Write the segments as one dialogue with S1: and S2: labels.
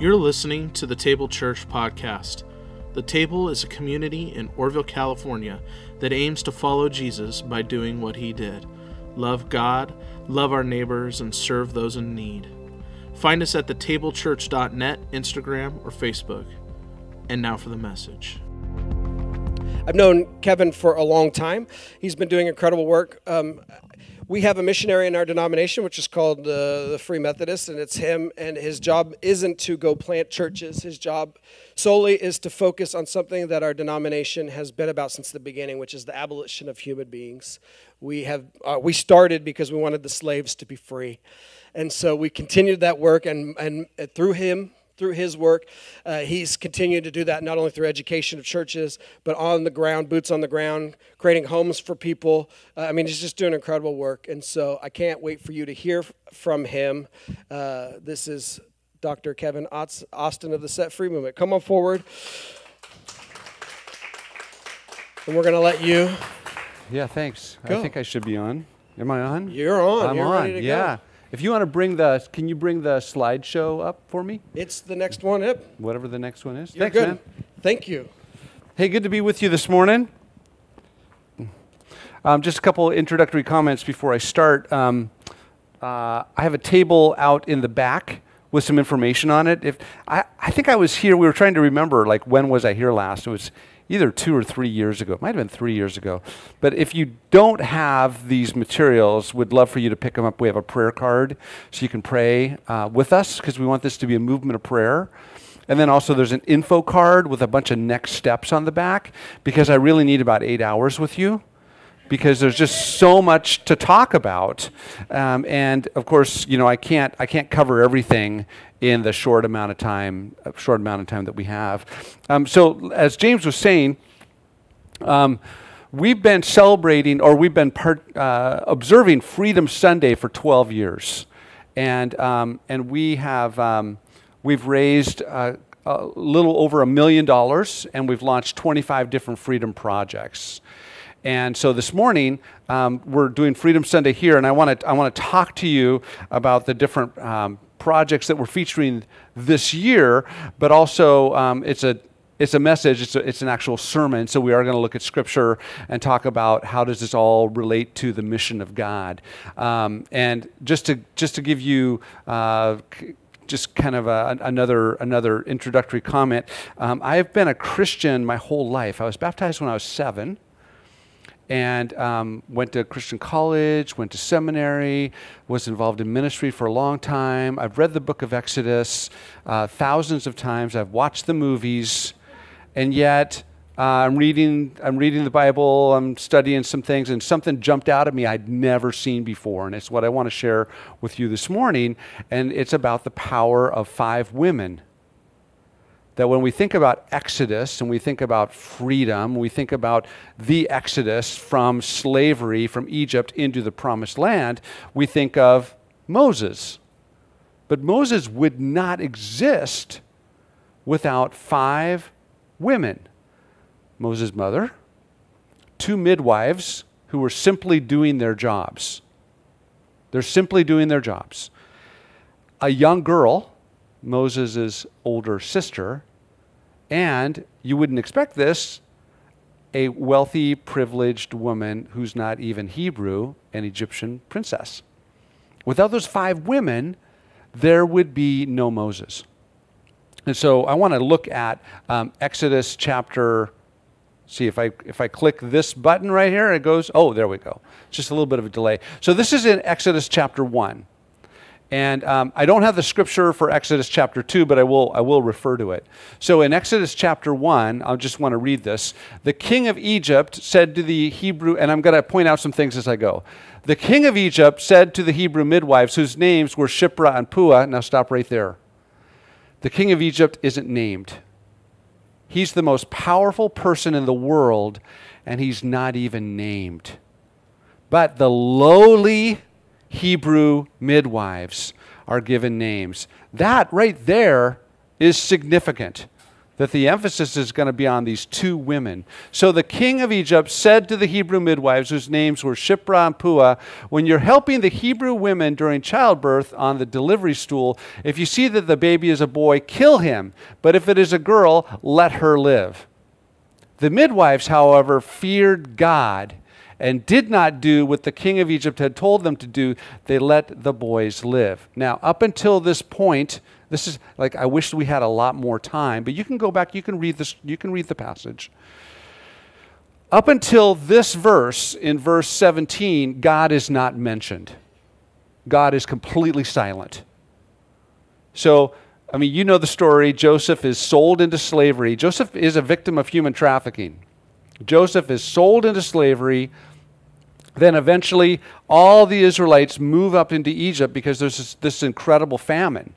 S1: You're listening to the Table Church podcast. The Table is a community in Orville, California that aims to follow Jesus by doing what he did love God, love our neighbors, and serve those in need. Find us at thetablechurch.net, Instagram, or Facebook. And now for the message.
S2: I've known Kevin for a long time. He's been doing incredible work. Um, we have a missionary in our denomination, which is called uh, the Free Methodist, and it's him. And his job isn't to go plant churches. His job solely is to focus on something that our denomination has been about since the beginning, which is the abolition of human beings. We have uh, we started because we wanted the slaves to be free, and so we continued that work. And and through him, through his work. Uh, he's continued to do that not only through education of churches, but on the ground, boots on the ground, creating homes for people. Uh, I mean, he's just doing incredible work. And so I can't wait for you to hear from him. Uh, this is Dr. Kevin Austin of the Set Free Movement. Come on forward. And we're going to let you.
S3: Yeah, thanks.
S2: Go.
S3: I think I should be on. Am I on?
S2: You're on.
S3: I'm
S2: You're
S3: on.
S2: Go.
S3: If you want to bring the, can you bring the slideshow up for me?
S2: It's the next one up.
S3: Whatever the next one is.
S2: You're
S3: Thanks,
S2: good.
S3: man.
S2: Thank you.
S3: Hey, good to be with you this morning. Um, just a couple introductory comments before I start. Um, uh, I have a table out in the back with some information on it. If I, I think I was here, we were trying to remember, like when was I here last? It was either two or three years ago. It might have been three years ago. But if you don't have these materials, we'd love for you to pick them up. We have a prayer card so you can pray uh, with us because we want this to be a movement of prayer. And then also there's an info card with a bunch of next steps on the back because I really need about eight hours with you because there's just so much to talk about. Um, and of course, you know, I can't, I can't cover everything in the short amount of time, uh, short amount of time that we have. Um, so as James was saying, um, we've been celebrating or we've been part, uh, observing Freedom Sunday for 12 years. And, um, and we have, um, we've raised uh, a little over a million dollars and we've launched 25 different freedom projects. And so this morning, um, we're doing Freedom Sunday here, and I want to I want to talk to you about the different um, projects that we're featuring this year, but also um, it's a it's a message it's, a, it's an actual sermon so we are going to look at scripture and talk about how does this all relate to the mission of god. Um, and just to just to give you uh, just kind of a, another another introductory comment um, i've been a christian my whole life. I was baptized when i was seven and um, went to Christian college, went to seminary, was involved in ministry for a long time. I've read the book of Exodus uh, thousands of times. I've watched the movies, and yet uh, I'm reading. I'm reading the Bible. I'm studying some things, and something jumped out at me I'd never seen before, and it's what I want to share with you this morning. And it's about the power of five women that when we think about Exodus and we think about freedom, we think about the Exodus from slavery from Egypt into the promised land, we think of Moses. But Moses would not exist without five women Moses' mother, two midwives who were simply doing their jobs. They're simply doing their jobs. A young girl, Moses' older sister, and you wouldn't expect this a wealthy, privileged woman who's not even Hebrew, an Egyptian princess. Without those five women, there would be no Moses. And so I want to look at um, Exodus chapter. See if I if I click this button right here, it goes. Oh, there we go. Just a little bit of a delay. So this is in Exodus chapter one. And um, I don't have the scripture for Exodus chapter 2, but I will, I will refer to it. So in Exodus chapter 1, I just want to read this. The king of Egypt said to the Hebrew, and I'm going to point out some things as I go. The king of Egypt said to the Hebrew midwives, whose names were Shiphrah and Puah, now stop right there. The king of Egypt isn't named. He's the most powerful person in the world, and he's not even named. But the lowly Hebrew midwives are given names. That right there is significant. that the emphasis is going to be on these two women. So the king of Egypt said to the Hebrew midwives, whose names were Shiphrah and Puah, When you're helping the Hebrew women during childbirth on the delivery stool, if you see that the baby is a boy, kill him. But if it is a girl, let her live. The midwives, however, feared God and did not do what the king of Egypt had told them to do. They let the boys live. Now, up until this point, this is like I wish we had a lot more time, but you can go back, you can read this, you can read the passage. Up until this verse, in verse 17, God is not mentioned. God is completely silent. So, I mean, you know the story. Joseph is sold into slavery. Joseph is a victim of human trafficking. Joseph is sold into slavery. Then eventually, all the Israelites move up into Egypt because there's this, this incredible famine.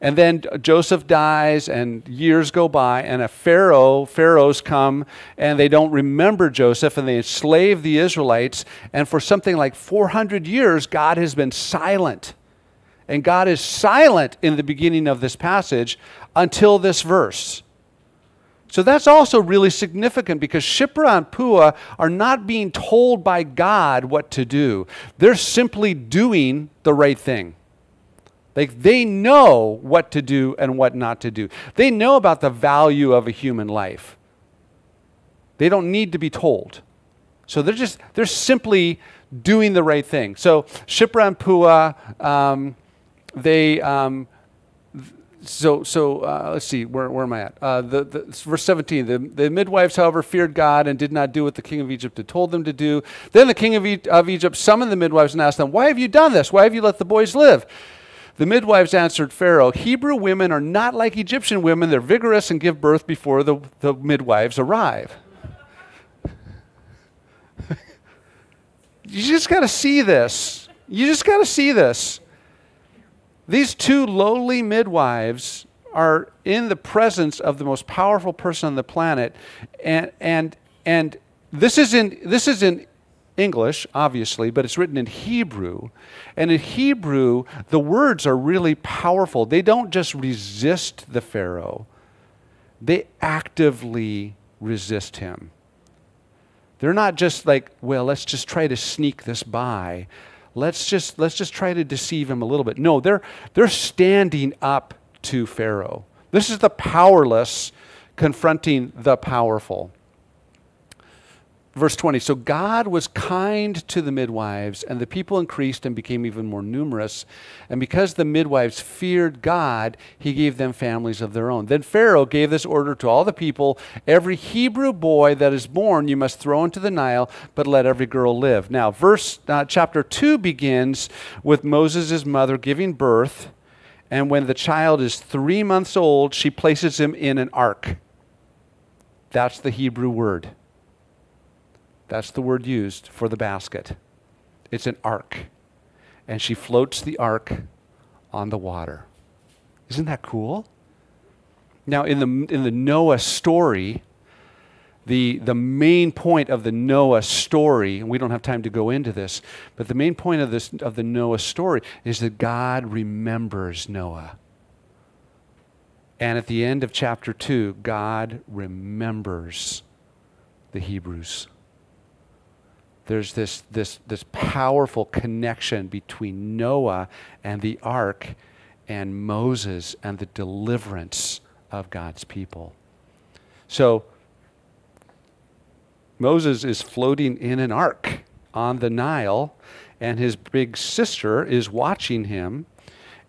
S3: And then Joseph dies, and years go by, and a Pharaoh, pharaohs come, and they don't remember Joseph, and they enslave the Israelites. And for something like 400 years, God has been silent. And God is silent in the beginning of this passage until this verse. So that's also really significant because Shiphrah and Puah are not being told by God what to do. They're simply doing the right thing. Like they know what to do and what not to do. They know about the value of a human life. They don't need to be told. So they're just, they're simply doing the right thing. So Shiphrah and Puah, um, they, um, so, so uh, let's see, where, where am I at? Uh, the, the, verse 17. The, the midwives, however, feared God and did not do what the king of Egypt had told them to do. Then the king of, e- of Egypt summoned the midwives and asked them, Why have you done this? Why have you let the boys live? The midwives answered Pharaoh, Hebrew women are not like Egyptian women. They're vigorous and give birth before the, the midwives arrive. you just got to see this. You just got to see this. These two lowly midwives are in the presence of the most powerful person on the planet, and, and, and this, is in, this is in English, obviously, but it's written in Hebrew. And in Hebrew, the words are really powerful. They don't just resist the Pharaoh, they actively resist him. They're not just like, well, let's just try to sneak this by. Let's just let's just try to deceive him a little bit. No, they're they're standing up to Pharaoh. This is the powerless confronting the powerful. Verse 20 So God was kind to the midwives, and the people increased and became even more numerous. And because the midwives feared God, he gave them families of their own. Then Pharaoh gave this order to all the people Every Hebrew boy that is born you must throw into the Nile, but let every girl live. Now, verse uh, chapter 2 begins with Moses' mother giving birth. And when the child is three months old, she places him in an ark. That's the Hebrew word. That's the word used for the basket. It's an ark. And she floats the ark on the water. Isn't that cool? Now, in the, in the Noah story, the, the main point of the Noah story, and we don't have time to go into this, but the main point of, this, of the Noah story is that God remembers Noah. And at the end of chapter 2, God remembers the Hebrews there's this, this, this powerful connection between Noah and the ark and Moses and the deliverance of God's people. So, Moses is floating in an ark on the Nile, and his big sister is watching him.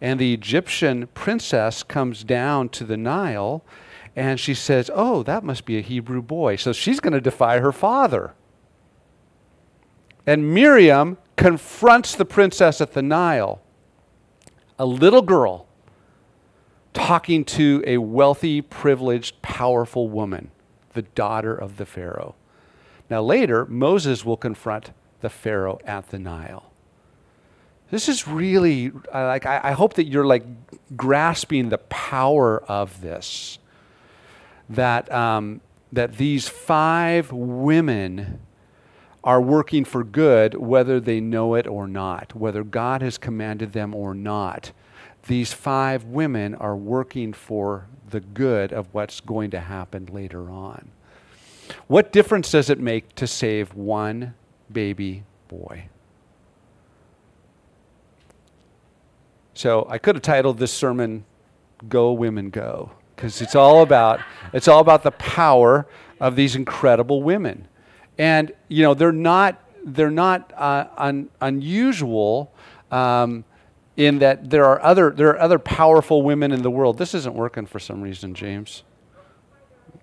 S3: And the Egyptian princess comes down to the Nile and she says, Oh, that must be a Hebrew boy. So she's going to defy her father. And Miriam confronts the princess at the Nile, a little girl talking to a wealthy, privileged, powerful woman, the daughter of the Pharaoh. Now, later, Moses will confront the Pharaoh at the Nile. This is really like I, hope that you're like grasping the power of this. That um, that these five women are working for good whether they know it or not, whether God has commanded them or not. these five women are working for the good of what's going to happen later on. What difference does it make to save one baby boy? So I could have titled this sermon "Go Women Go" because it's all about it's all about the power of these incredible women, and you know they're not they're not uh, un, unusual. Um, in that there are other there are other powerful women in the world. This isn't working for some reason, James.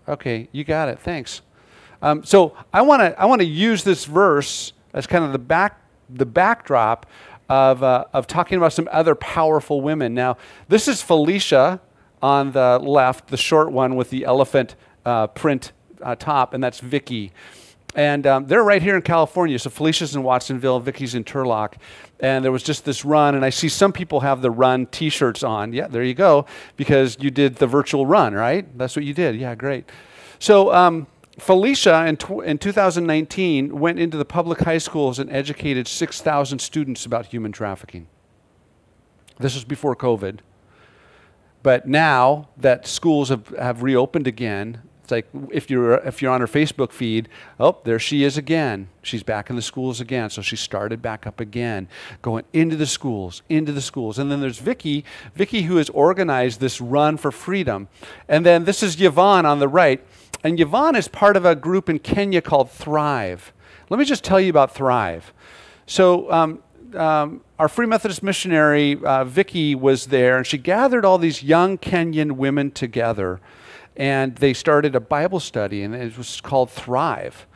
S3: Okay, you got it. Thanks. Um, so I want to I want to use this verse as kind of the back the backdrop of uh, of talking about some other powerful women. Now this is Felicia on the left, the short one with the elephant uh, print uh, top, and that's Vicky. And um, they're right here in California. So Felicia's in Watsonville, Vicky's in Turlock. And there was just this run, and I see some people have the run t shirts on. Yeah, there you go, because you did the virtual run, right? That's what you did. Yeah, great. So, um, Felicia in, in 2019 went into the public high schools and educated 6,000 students about human trafficking. This was before COVID. But now that schools have, have reopened again, it's like if you're if you're on her Facebook feed, oh, there she is again. She's back in the schools again. So she started back up again, going into the schools, into the schools. And then there's Vicky, Vicky who has organized this run for freedom. And then this is Yvonne on the right. And Yvonne is part of a group in Kenya called Thrive. Let me just tell you about Thrive. So um, um, our Free Methodist missionary, uh, Vicky, was there, and she gathered all these young Kenyan women together and they started a Bible study, and it was called Thrive.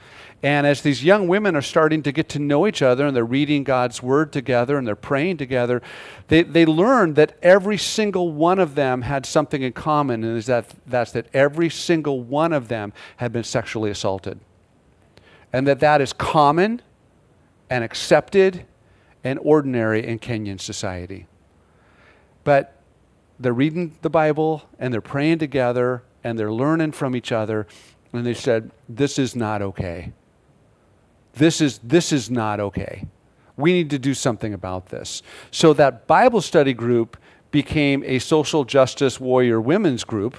S3: And as these young women are starting to get to know each other and they're reading God's Word together and they're praying together, they, they learned that every single one of them had something in common, and is that, that's that every single one of them had been sexually assaulted. And that that is common and accepted and ordinary in Kenyan society. But they're reading the Bible and they're praying together and they're learning from each other. And they said, This is not okay. This is, this is not okay. We need to do something about this. So that Bible study group became a social justice warrior women's group.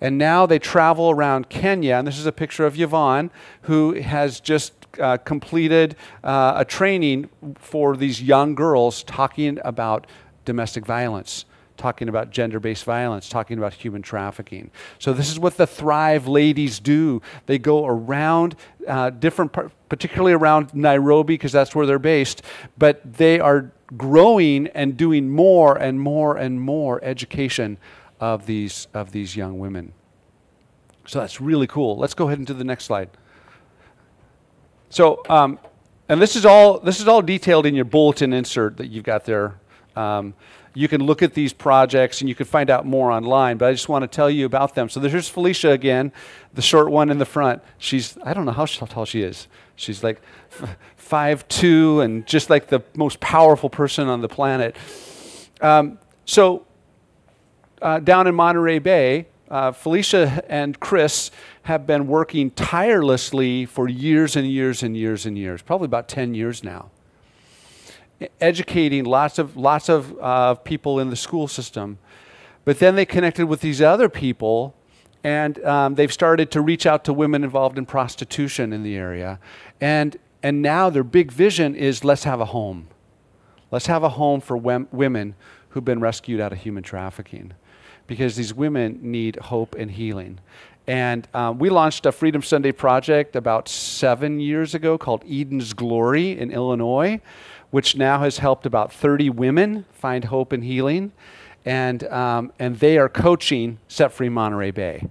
S3: And now they travel around Kenya. And this is a picture of Yvonne, who has just uh, completed uh, a training for these young girls talking about domestic violence talking about gender based violence, talking about human trafficking. So, this is what the Thrive ladies do. They go around uh, different, par- particularly around Nairobi, because that's where they're based, but they are growing and doing more and more and more education of these, of these young women. So, that's really cool. Let's go ahead and do the next slide. So, um, and this is all this is all detailed in your bulletin insert that you've got there. Um, you can look at these projects and you can find out more online, but I just want to tell you about them. So there's Felicia again, the short one in the front. She's, I don't know how tall she is. She's like five two and just like the most powerful person on the planet. Um, so uh, down in Monterey Bay, uh, Felicia and Chris have been working tirelessly for years and years and years and years, probably about 10 years now educating lots of, lots of uh, people in the school system. But then they connected with these other people, and um, they've started to reach out to women involved in prostitution in the area. And, and now their big vision is let's have a home. Let's have a home for women who've been rescued out of human trafficking. Because these women need hope and healing. And um, we launched a Freedom Sunday project about seven years ago called Eden's Glory in Illinois which now has helped about 30 women find hope and healing. And, um, and they are coaching Set Free Monterey Bay.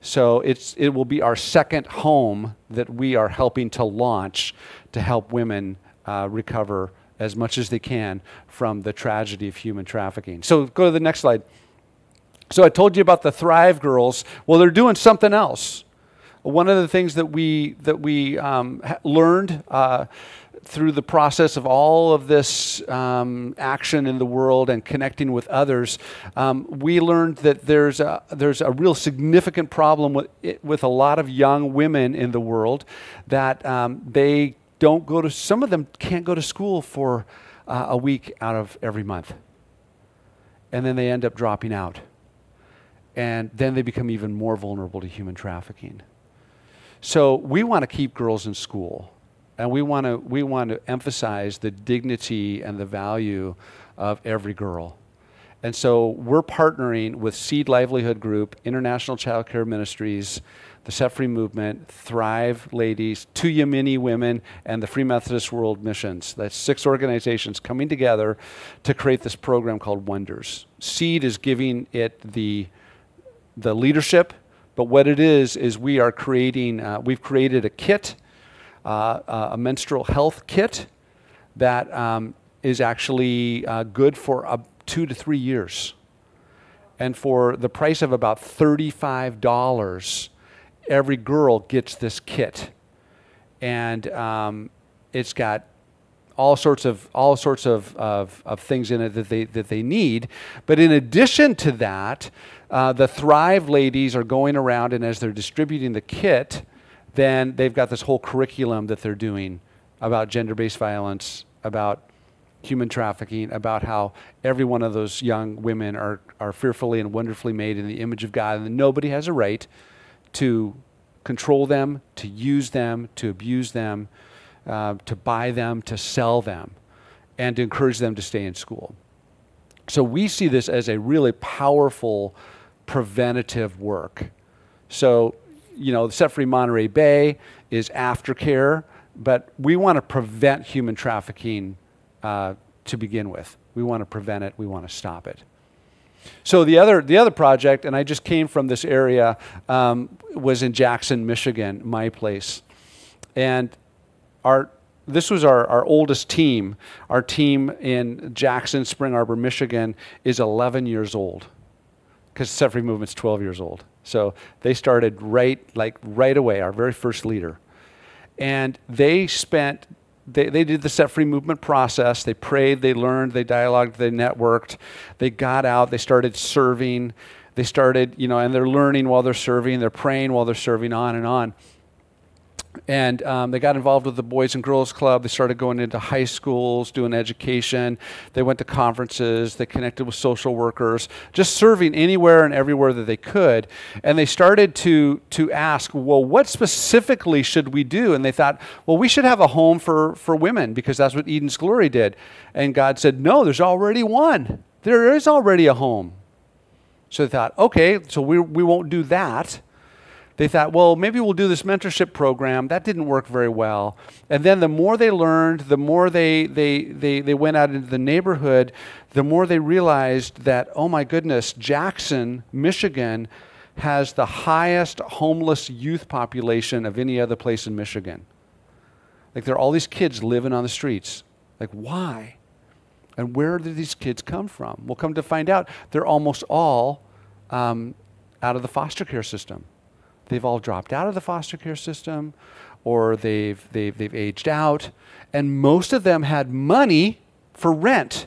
S3: So it's, it will be our second home that we are helping to launch to help women uh, recover as much as they can from the tragedy of human trafficking. So go to the next slide. So I told you about the Thrive Girls. Well, they're doing something else. One of the things that we that we um, learned uh, through the process of all of this um, action in the world and connecting with others, um, we learned that there's a, there's a real significant problem with, it, with a lot of young women in the world that um, they don't go to, some of them can't go to school for uh, a week out of every month. and then they end up dropping out. And then they become even more vulnerable to human trafficking. So we want to keep girls in school. And we want to we want to emphasize the dignity and the value of every girl. And so we're partnering with Seed Livelihood Group, International Child Care Ministries, the Set Free Movement, Thrive Ladies, Tumaini Women, and the Free Methodist World Missions. That's six organizations coming together to create this program called Wonders. Seed is giving it the, the leadership, but what it is, is we are creating, uh, we've created a kit, uh, uh, a menstrual health kit that um, is actually uh, good for two to three years. And for the price of about $35, every girl gets this kit, and um, it's got all sorts of all sorts of, of, of, things in it that they that they need. But in addition to that, uh, the Thrive ladies are going around, and as they're distributing the kit, then they've got this whole curriculum that they're doing about gender-based violence, about human trafficking, about how every one of those young women are, are fearfully and wonderfully made in the image of God, and that nobody has a right to control them, to use them, to abuse them, uh, to buy them, to sell them, and to encourage them to stay in school. So we see this as a really powerful preventative work. So, you know, Set Free Monterey Bay is aftercare, but we want to prevent human trafficking uh, to begin with. We want to prevent it, we want to stop it. So the other, the other project, and I just came from this area, um, was in Jackson, Michigan, my place. And our, this was our, our oldest team. Our team in Jackson, Spring Arbor, Michigan is 11 years old because Set Free Movement's 12 years old. So they started right, like right away, our very first leader. And they spent they, they did the set free movement process. They prayed, they learned, they dialogued, they networked, they got out, they started serving, they started, you know, and they're learning while they're serving, they're praying while they're serving, on and on and um, they got involved with the Boys and Girls Club. They started going into high schools, doing education. They went to conferences. They connected with social workers, just serving anywhere and everywhere that they could. And they started to to ask, well, what specifically should we do? And they thought, well, we should have a home for for women because that's what Eden's Glory did. And God said, no, there's already one. There is already a home. So they thought, okay, so we we won't do that they thought, well, maybe we'll do this mentorship program. That didn't work very well. And then the more they learned, the more they, they, they, they went out into the neighborhood, the more they realized that, oh my goodness, Jackson, Michigan, has the highest homeless youth population of any other place in Michigan. Like there are all these kids living on the streets. Like, why? And where did these kids come from? We'll come to find out they're almost all um, out of the foster care system they've all dropped out of the foster care system or they've, they've, they've aged out. And most of them had money for rent,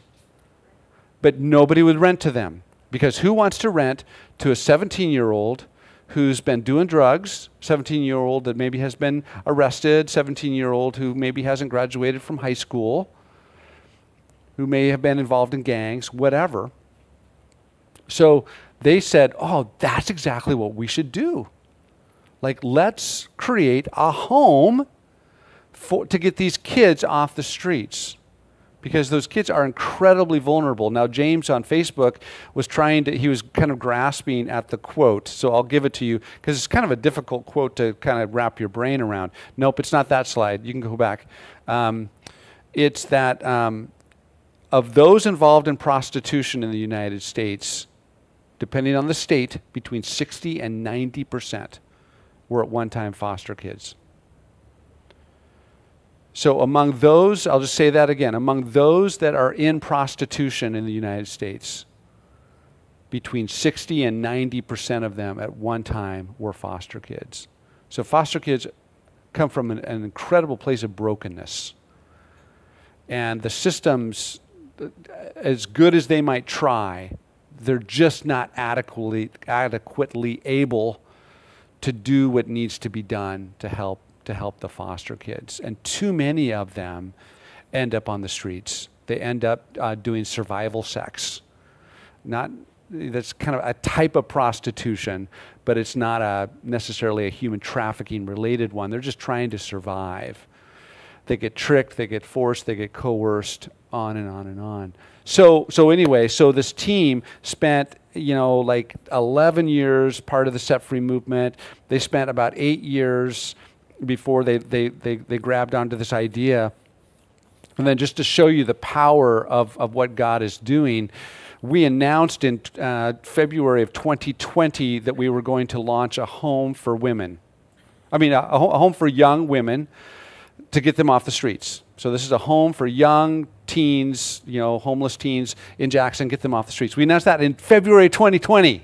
S3: but nobody would rent to them. Because who wants to rent to a 17 year old who's been doing drugs, 17 year old that maybe has been arrested, 17 year old who maybe hasn't graduated from high school, who may have been involved in gangs, whatever. So they said, oh, that's exactly what we should do. Like, let's create a home for, to get these kids off the streets because those kids are incredibly vulnerable. Now, James on Facebook was trying to, he was kind of grasping at the quote. So I'll give it to you because it's kind of a difficult quote to kind of wrap your brain around. Nope, it's not that slide. You can go back. Um, it's that um, of those involved in prostitution in the United States, depending on the state, between 60 and 90 percent were at one time foster kids. So, among those, I'll just say that again, among those that are in prostitution in the United States, between 60 and 90% of them at one time were foster kids. So, foster kids come from an, an incredible place of brokenness. And the systems, uh, as good as they might try, they're just not adequately, adequately able to do what needs to be done to help to help the foster kids. And too many of them end up on the streets. They end up uh, doing survival sex. not that's kind of a type of prostitution, but it's not a necessarily a human trafficking related one. They're just trying to survive. They get tricked, they get forced, they get coerced, on and on and on. So so anyway, so this team spent you know like 11 years part of the set free movement. They spent about eight years before they they they, they grabbed onto this idea. And then just to show you the power of, of what God is doing, we announced in uh, February of 2020 that we were going to launch a home for women. I mean, a, a home for young women to get them off the streets. So this is a home for young teens, you know, homeless teens in Jackson, get them off the streets. We announced that in February 2020.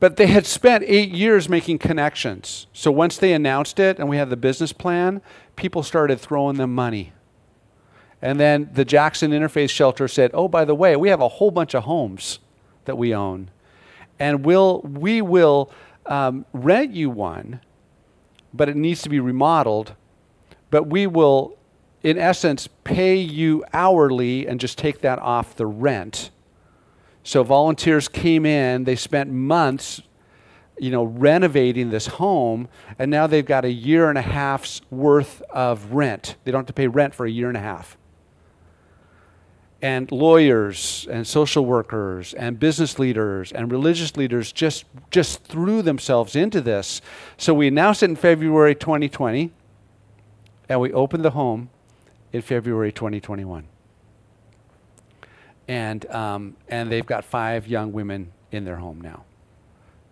S3: But they had spent eight years making connections. So once they announced it and we had the business plan, people started throwing them money. And then the Jackson Interfaith Shelter said, oh, by the way, we have a whole bunch of homes that we own. And we'll, we will um, rent you one, but it needs to be remodeled. But we will, in essence, pay you hourly and just take that off the rent. So volunteers came in, they spent months you know, renovating this home, and now they've got a year and a half's worth of rent. They don't have to pay rent for a year and a half and lawyers and social workers and business leaders and religious leaders just, just threw themselves into this. So we announced it in February 2020, and we opened the home in February 2021. And, um, and they've got five young women in their home now.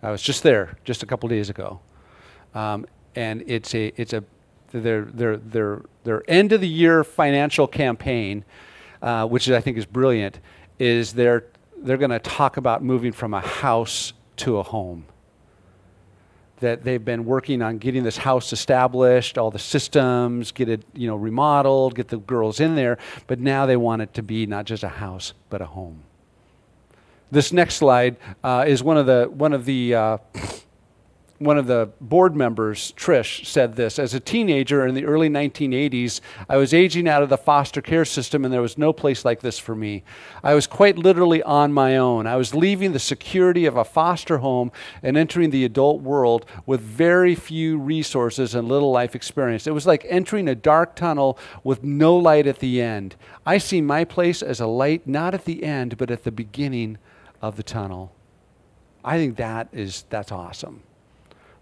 S3: I was just there just a couple days ago. Um, and it's a, it's a, their, their, their, their end of the year financial campaign uh, which I think is brilliant, is they're, they're going to talk about moving from a house to a home. That they've been working on getting this house established, all the systems, get it you know remodeled, get the girls in there, but now they want it to be not just a house but a home. This next slide uh, is one of the one of the uh, one of the board members, Trish, said this As a teenager in the early 1980s, I was aging out of the foster care system, and there was no place like this for me. I was quite literally on my own. I was leaving the security of a foster home and entering the adult world with very few resources and little life experience. It was like entering a dark tunnel with no light at the end. I see my place as a light not at the end, but at the beginning of the tunnel. I think that is that's awesome.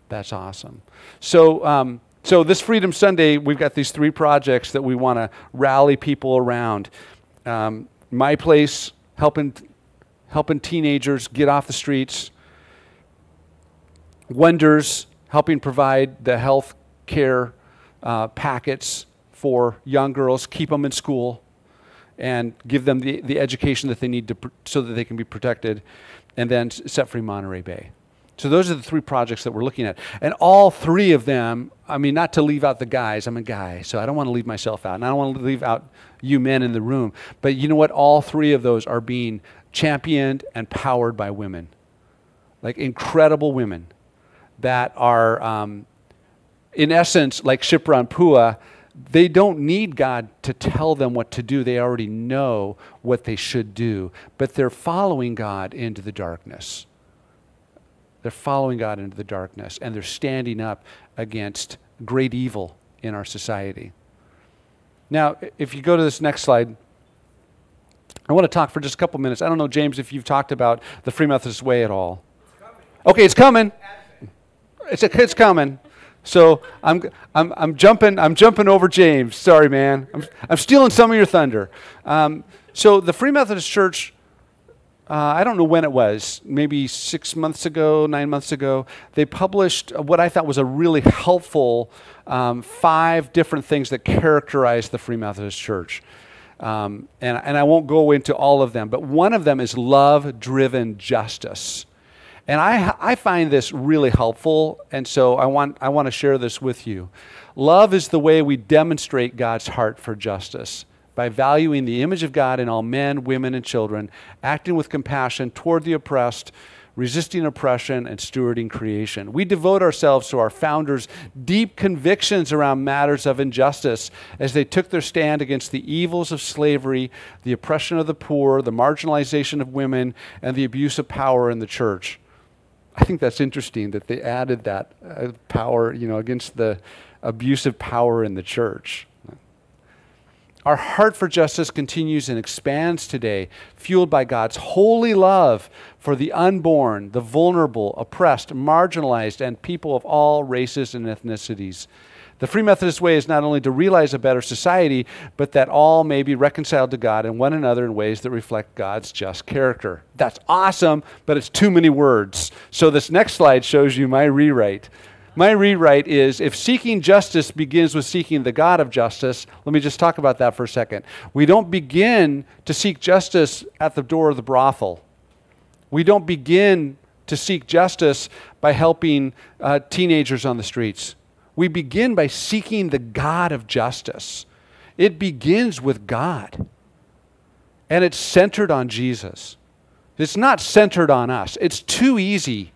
S3: That's awesome. So, um, so this Freedom Sunday, we've got these three projects that we want to rally people around. Um, my place, helping helping teenagers get off the streets. Wonders, helping provide the health care uh, packets for young girls, keep them in school, and give them the, the education that they need to so that they can be protected, and then set free Monterey Bay. So those are the three projects that we're looking at. And all three of them, I mean, not to leave out the guys, I'm a guy, so I don't want to leave myself out. And I don't want to leave out you men in the room. But you know what? All three of those are being championed and powered by women. Like incredible women that are, um, in essence, like Shiphrah and Puah, they don't need God to tell them what to do. They already know what they should do. But they're following God into the darkness. They're following God into the darkness and they're standing up against great evil in our society. Now, if you go to this next slide, I want to talk for just a couple minutes. I don't know, James, if you've talked about the Free Methodist Way at all. It's okay, it's coming. It's, a, it's coming. So I'm, I'm, I'm, jumping, I'm jumping over James. Sorry, man. I'm, I'm stealing some of your thunder. Um, so the Free Methodist Church uh, I don't know when it was, maybe six months ago, nine months ago, they published what I thought was a really helpful um, five different things that characterize the Free Methodist Church. Um, and, and I won't go into all of them, but one of them is love driven justice. And I, I find this really helpful, and so I want, I want to share this with you. Love is the way we demonstrate God's heart for justice by valuing the image of God in all men, women, and children, acting with compassion toward the oppressed, resisting oppression, and stewarding creation. We devote ourselves to our founders' deep convictions around matters of injustice as they took their stand against the evils of slavery, the oppression of the poor, the marginalization of women, and the abuse of power in the church. I think that's interesting that they added that uh, power, you know, against the abuse of power in the church. Our heart for justice continues and expands today, fueled by God's holy love for the unborn, the vulnerable, oppressed, marginalized, and people of all races and ethnicities. The Free Methodist way is not only to realize a better society, but that all may be reconciled to God and one another in ways that reflect God's just character. That's awesome, but it's too many words. So, this next slide shows you my rewrite. My rewrite is if seeking justice begins with seeking the God of justice, let me just talk about that for a second. We don't begin to seek justice at the door of the brothel. We don't begin to seek justice by helping uh, teenagers on the streets. We begin by seeking the God of justice. It begins with God, and it's centered on Jesus. It's not centered on us. It's too easy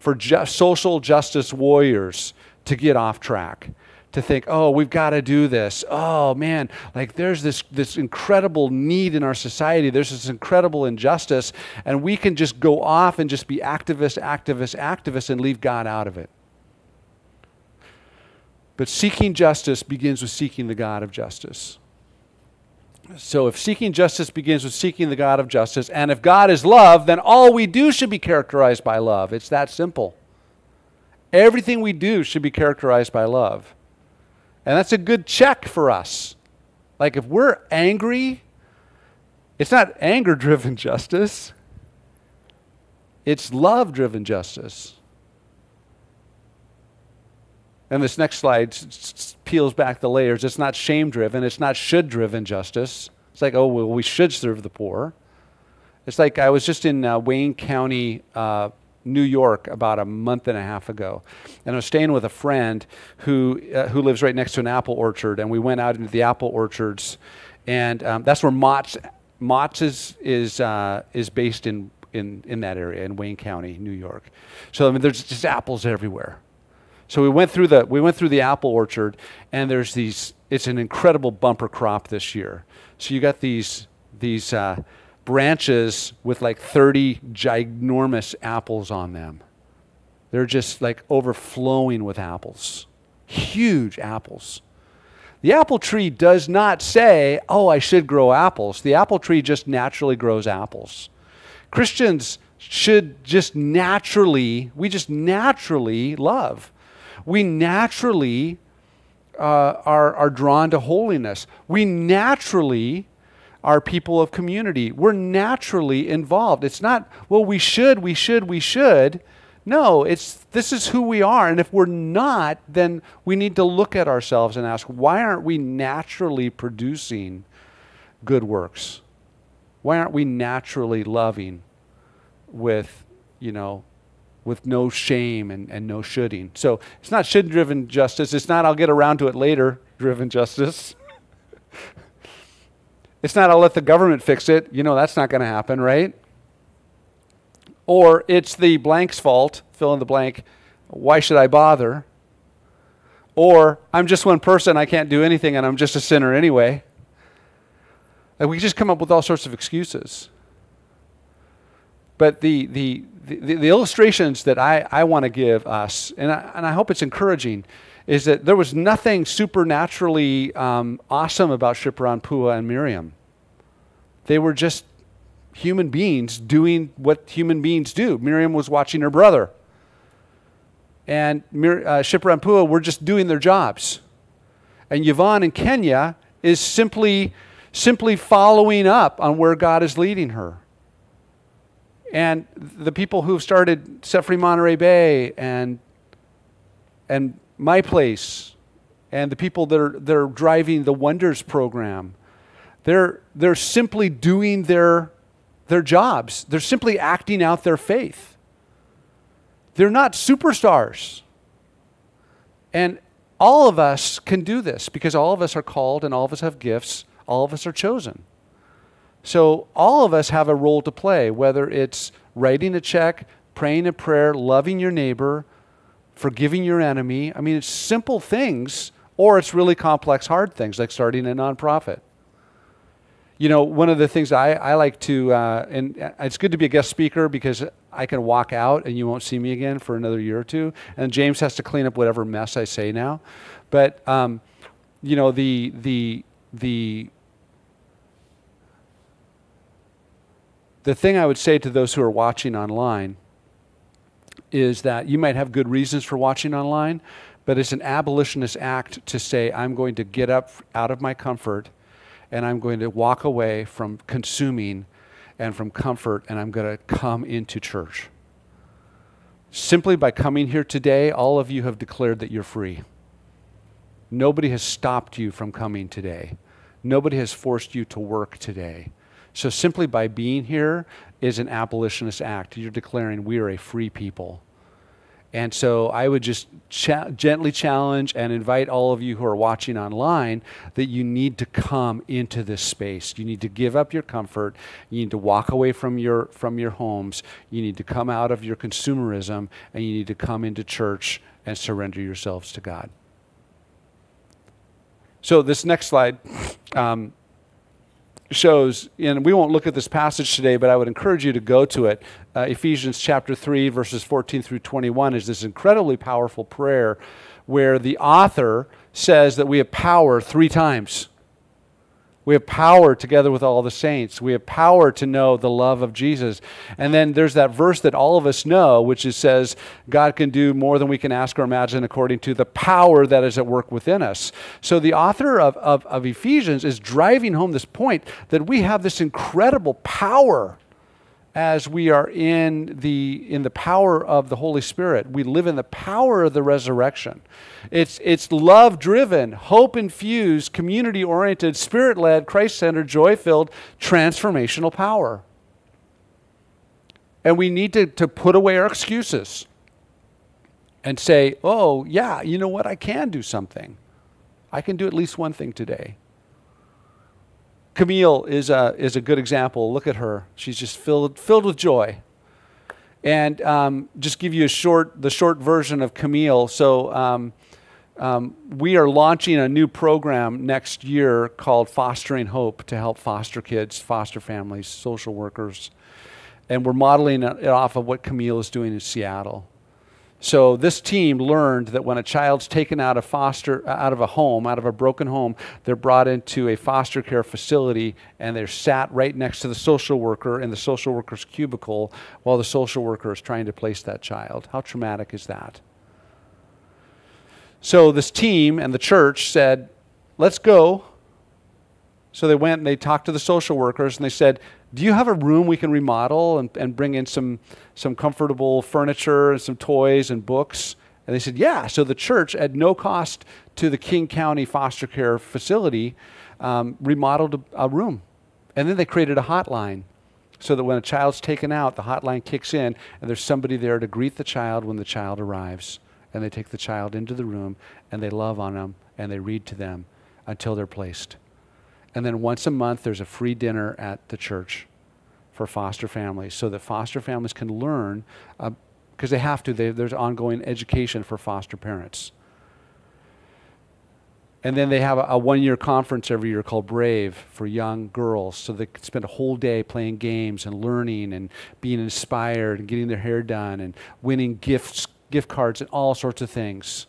S3: for ju- social justice warriors to get off track to think, oh, we've got to do this. Oh, man, like there's this, this incredible need in our society. There's this incredible injustice. And we can just go off and just be activists, activists, activists and leave God out of it. But seeking justice begins with seeking the God of justice. So if seeking justice begins with seeking the God of justice, and if God is love, then all we do should be characterized by love. It's that simple. Everything we do should be characterized by love. And that's a good check for us. Like if we're angry, it's not anger driven justice, it's love driven justice. And this next slide peels back the layers. It's not shame driven, it's not should driven justice. It's like, oh, well, we should serve the poor. It's like I was just in uh, Wayne County, uh, New York, about a month and a half ago. And I was staying with a friend who, uh, who lives right next to an apple orchard. And we went out into the apple orchards. And um, that's where Mott's, Mott's is, is, uh, is based in, in, in that area, in Wayne County, New York. So I mean, there's just apples everywhere. So we went through the we went through the apple orchard, and there's these. It's an incredible bumper crop this year. So you got these these uh, branches with like 30 ginormous apples on them. They're just like overflowing with apples, huge apples. The apple tree does not say, "Oh, I should grow apples." The apple tree just naturally grows apples. Christians should just naturally, we just naturally love we naturally uh, are, are drawn to holiness. We naturally are people of community. We're naturally involved. It's not, well, we should, we should, we should. No, it's this is who we are. And if we're not, then we need to look at ourselves and ask, why aren't we naturally producing good works? Why aren't we naturally loving with, you know, with no shame and, and no shoulding. So it's not should driven justice. It's not I'll get around to it later driven justice. it's not I'll let the government fix it. You know, that's not going to happen, right? Or it's the blank's fault, fill in the blank. Why should I bother? Or I'm just one person, I can't do anything, and I'm just a sinner anyway. And we just come up with all sorts of excuses. But the, the, the, the illustrations that I, I want to give us, and I, and I hope it's encouraging, is that there was nothing supernaturally um, awesome about Shiphrah, Puah, and Miriam. They were just human beings doing what human beings do. Miriam was watching her brother. And Mir- uh, Shiphrah and Puah were just doing their jobs. And Yvonne in Kenya is simply, simply following up on where God is leading her. And the people who've started Set Free Monterey Bay and, and My Place and the people that are, that are driving the Wonders program, they're, they're simply doing their, their jobs. They're simply acting out their faith. They're not superstars. And all of us can do this because all of us are called and all of us have gifts. All of us are chosen. So all of us have a role to play, whether it's writing a check, praying a prayer, loving your neighbor, forgiving your enemy. I mean, it's simple things, or it's really complex, hard things like starting a nonprofit. You know, one of the things I, I like to, uh, and it's good to be a guest speaker because I can walk out and you won't see me again for another year or two. And James has to clean up whatever mess I say now. But, um, you know, the, the, the, the thing I would say to those who are watching online is that you might have good reasons for watching online, but it's an abolitionist act to say, I'm going to get up out of my comfort and I'm going to walk away from consuming and from comfort and I'm going to come into church. Simply by coming here today, all of you have declared that you're free. Nobody has stopped you from coming today. Nobody has forced you to work today. So simply by being here is an abolitionist act. You're declaring we are a free people. And so I would just cha- gently challenge and invite all of you who are watching online that you need to come into this space. You need to give up your comfort. You need to walk away from your from your homes. You need to come out of your consumerism and you need to come into church and surrender yourselves to God. So this next slide um, shows, and we won't look at this passage today, but I would encourage you to go to it. Uh, Ephesians chapter 3, verses 14 through 21 is this incredibly powerful prayer where the author says that we have power three times. We have power together with all the saints. We have power to know the love of Jesus. And then there's that verse that all of us know, which is, says, God can do more than we can ask or imagine according to the power that is at work within us. So the author of, of, of Ephesians is driving home this point that we have this incredible power as we are in the in the power of the Holy Spirit. We live in the power of the resurrection. It's it's love driven, hope infused, community oriented, spirit led, Christ centered, joy filled, transformational power. And we need to, to put away our excuses and say, oh, yeah, you know what? I can do something. I can do at least one thing today. Camille is a, is a good example. Look at her. She's just filled, filled with joy. And um, just give you a short, the short version of Camille. So um, um, we are launching a new program next year called Fostering Hope to help foster kids, foster families, social workers. And we're modeling it off of what Camille is doing in Seattle. So this team learned that when a child's taken out of foster out of a home, out of a broken home, they're brought into a foster care facility and they're sat right next to the social worker in the social worker's cubicle while the social worker is trying to place that child. How traumatic is that? So this team and the church said, "Let's go." So they went and they talked to the social workers and they said, do you have a room we can remodel and, and bring in some, some comfortable furniture and some toys and books? And they said, Yeah. So the church, at no cost to the King County foster care facility, um, remodeled a, a room. And then they created a hotline so that when a child's taken out, the hotline kicks in and there's somebody there to greet the child when the child arrives. And they take the child into the room and they love on them and they read to them until they're placed. And then once a month, there's a free dinner at the church for foster families so that foster families can learn, because uh, they have to, they, there's ongoing education for foster parents. And then they have a, a one year conference every year called Brave for young girls. So they can spend a whole day playing games and learning and being inspired and getting their hair done and winning gifts, gift cards and all sorts of things.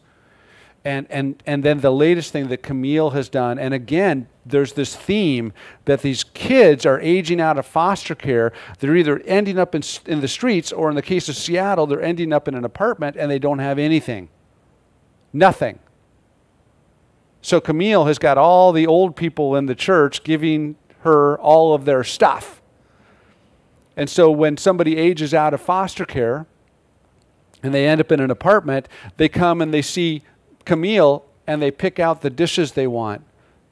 S3: And, and, and then the latest thing that Camille has done, and again, there's this theme that these kids are aging out of foster care. They're either ending up in, in the streets, or in the case of Seattle, they're ending up in an apartment and they don't have anything. Nothing. So Camille has got all the old people in the church giving her all of their stuff. And so when somebody ages out of foster care and they end up in an apartment, they come and they see Camille and they pick out the dishes they want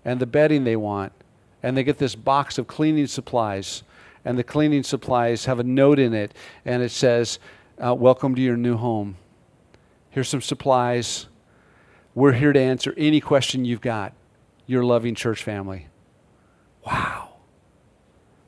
S3: and the bedding they want. And they get this box of cleaning supplies. And the cleaning supplies have a note in it and it says, uh, Welcome to your new home. Here's some supplies. We're here to answer any question you've got. Your loving church family. Wow.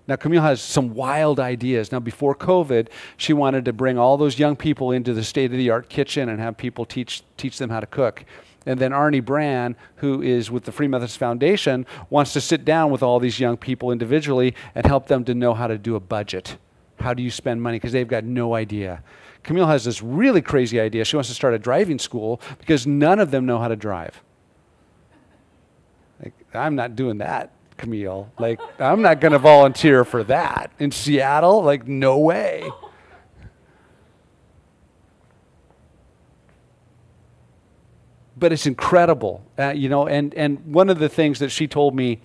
S3: Now, Camille has some wild ideas. Now, before COVID, she wanted to bring all those young people into the state of the art kitchen and have people teach, teach them how to cook. And then Arnie Brand, who is with the Free Methodist Foundation, wants to sit down with all these young people individually and help them to know how to do a budget. How do you spend money? Because they've got no idea. Camille has this really crazy idea. She wants to start a driving school because none of them know how to drive. Like, I'm not doing that, Camille. Like, I'm not going to volunteer for that in Seattle. Like, no way. but it's incredible, uh, you know. And and one of the things that she told me,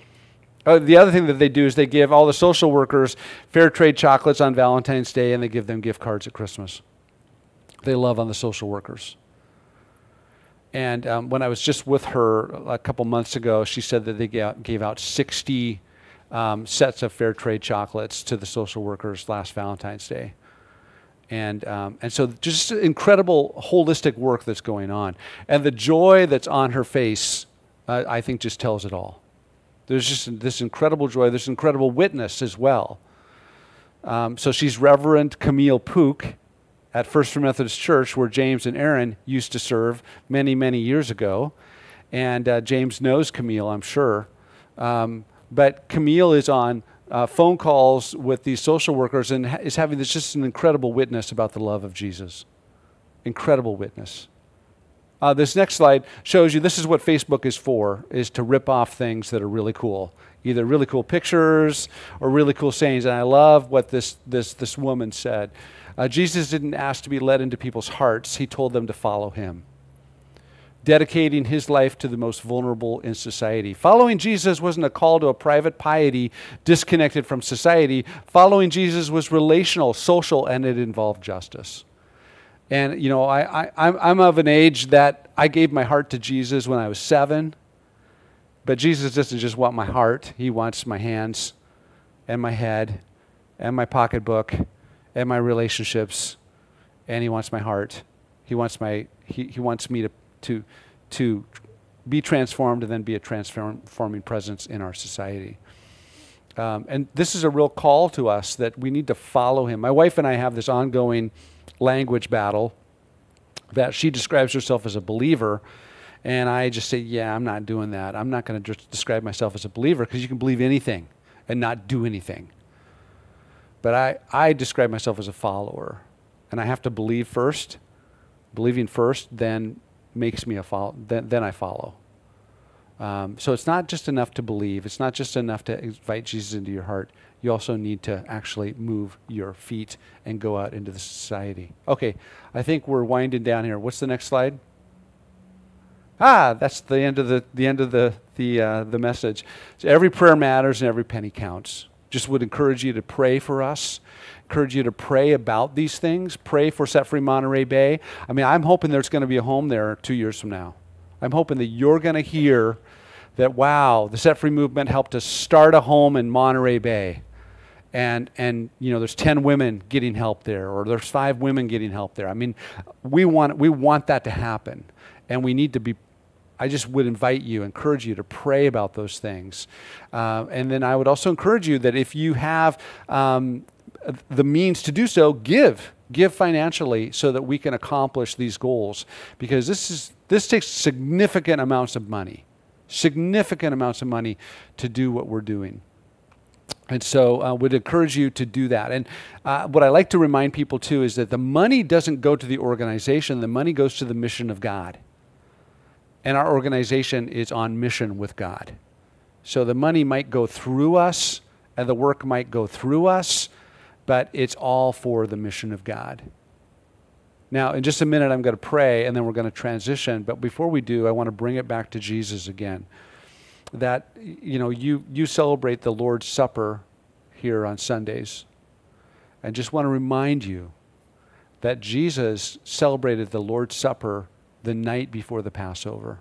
S3: uh, the other thing that they do is they give all the social workers fair trade chocolates on Valentine's Day, and they give them gift cards at Christmas. They love on the social workers. And um, when I was just with her a couple months ago, she said that they gave out 60 um, sets of fair trade chocolates to the social workers last Valentine's Day and um, and so just incredible holistic work that's going on, and the joy that's on her face, uh, I think, just tells it all. There's just this incredible joy. There's incredible witness as well. Um, so she's Reverend Camille Pook at First Free Methodist Church, where James and Aaron used to serve many, many years ago, and uh, James knows Camille, I'm sure. Um, but Camille is on uh, phone calls with these social workers and ha- is having this just an incredible witness about the love of Jesus. Incredible witness. Uh, this next slide shows you this is what Facebook is for, is to rip off things that are really cool. Either really cool pictures or really cool sayings. And I love what this, this, this woman said. Uh, Jesus didn't ask to be led into people's hearts, he told them to follow him dedicating his life to the most vulnerable in society. Following Jesus wasn't a call to a private piety disconnected from society. Following Jesus was relational, social, and it involved justice. And, you know, I, I, I'm of an age that I gave my heart to Jesus when I was seven. But Jesus doesn't just want my heart, He wants my hands and my head and my pocketbook and my relationships. And He wants my heart. He wants, my, he, he wants me to to, to be transformed and then be a transforming presence in our society. Um, and this is a real call to us that we need to follow him. My wife and I have this ongoing language battle that she describes herself as a believer. And I just say, yeah, I'm not doing that. I'm not going to just describe myself as a believer because you can believe anything and not do anything. But I, I describe myself as a follower. And I have to believe first, believing first, then makes me a follow, then, then I follow. Um, so it's not just enough to believe. It's not just enough to invite Jesus into your heart. You also need to actually move your feet and go out into the society. Okay, I think we're winding down here. What's the next slide? Ah, that's the end of the the end of the the uh, the message. So every prayer matters and every penny counts. Just would encourage you to pray for us encourage you to pray about these things. Pray for Set Free Monterey Bay. I mean, I'm hoping there's going to be a home there two years from now. I'm hoping that you're going to hear that, wow, the Set Free movement helped us start a home in Monterey Bay. And, and you know, there's 10 women getting help there, or there's five women getting help there. I mean, we want, we want that to happen. And we need to be I just would invite you, encourage you to pray about those things. Uh, and then I would also encourage you that if you have um, the means to do so, give. Give financially so that we can accomplish these goals. Because this, is, this takes significant amounts of money, significant amounts of money to do what we're doing. And so I uh, would encourage you to do that. And uh, what I like to remind people too is that the money doesn't go to the organization, the money goes to the mission of God. And our organization is on mission with God. So the money might go through us and the work might go through us, but it's all for the mission of God. Now, in just a minute, I'm going to pray and then we're going to transition. But before we do, I want to bring it back to Jesus again. That, you know, you, you celebrate the Lord's Supper here on Sundays. And just want to remind you that Jesus celebrated the Lord's Supper the night before the Passover.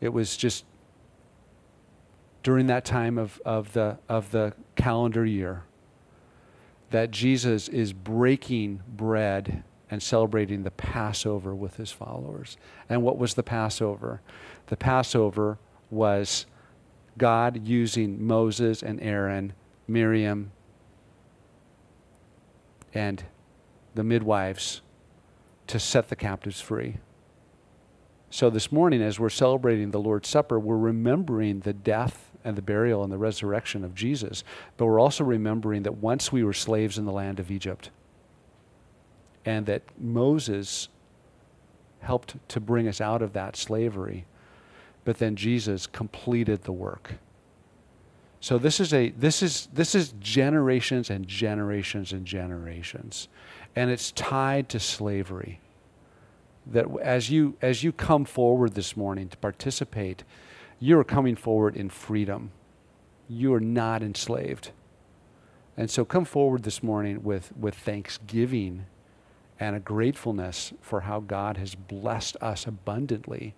S3: It was just during that time of, of, the, of the calendar year that Jesus is breaking bread and celebrating the Passover with his followers. And what was the Passover? The Passover was God using Moses and Aaron, Miriam, and the midwives to set the captives free. So this morning, as we're celebrating the Lord's Supper, we're remembering the death and the burial and the resurrection of Jesus, but we're also remembering that once we were slaves in the land of Egypt, and that Moses helped to bring us out of that slavery, but then Jesus completed the work. So this is a this is this is generations and generations and generations and it's tied to slavery. That as you, as you come forward this morning to participate, you're coming forward in freedom. You are not enslaved. And so come forward this morning with, with thanksgiving and a gratefulness for how God has blessed us abundantly.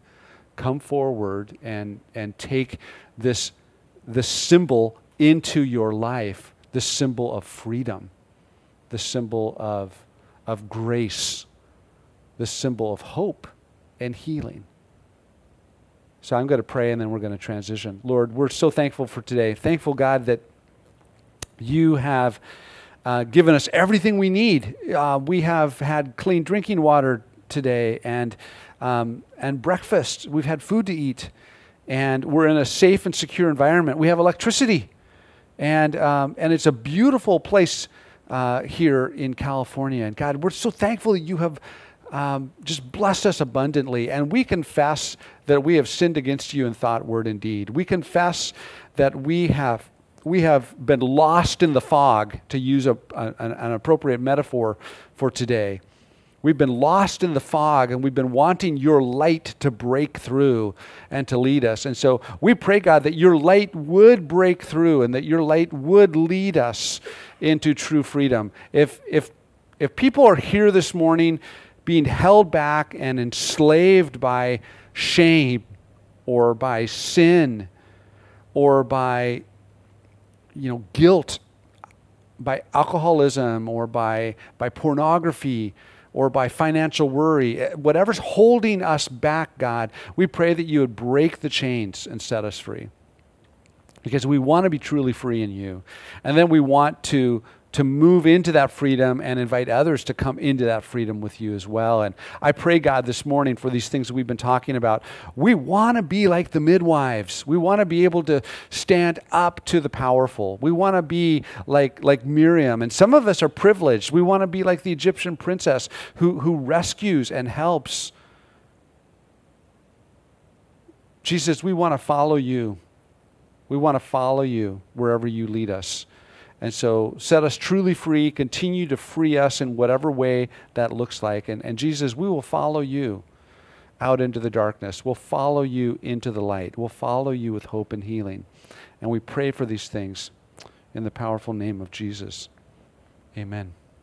S3: Come forward and, and take this, this symbol into your life, the symbol of freedom, the symbol of of grace, the symbol of hope and healing. So I'm going to pray and then we're going to transition. Lord, we're so thankful for today. Thankful, God, that you have uh, given us everything we need. Uh, we have had clean drinking water today and, um, and breakfast. We've had food to eat. And we're in a safe and secure environment. We have electricity. And, um, and it's a beautiful place uh, here in California. And God, we're so thankful that you have um, just blessed us abundantly. And we confess that we have sinned against you in thought, word, and deed. We confess that we have. We have been lost in the fog, to use a, a, an appropriate metaphor for today. We've been lost in the fog and we've been wanting your light to break through and to lead us. And so we pray, God, that your light would break through and that your light would lead us into true freedom. If, if, if people are here this morning being held back and enslaved by shame or by sin or by you know guilt by alcoholism or by by pornography or by financial worry eh, whatever's holding us back god we pray that you would break the chains and set us free because we want to be truly free in you. And then we want to to move into that freedom and invite others to come into that freedom with you as well. And I pray, God, this morning for these things that we've been talking about. We want to be like the midwives. We want to be able to stand up to the powerful. We want to be like, like Miriam. And some of us are privileged. We want to be like the Egyptian princess who, who rescues and helps. Jesus, we want to follow you. We want to follow you wherever you lead us. And so set us truly free. Continue to free us in whatever way that looks like. And, and Jesus, we will follow you out into the darkness. We'll follow you into the light. We'll follow you with hope and healing. And we pray for these things in the powerful name of Jesus. Amen.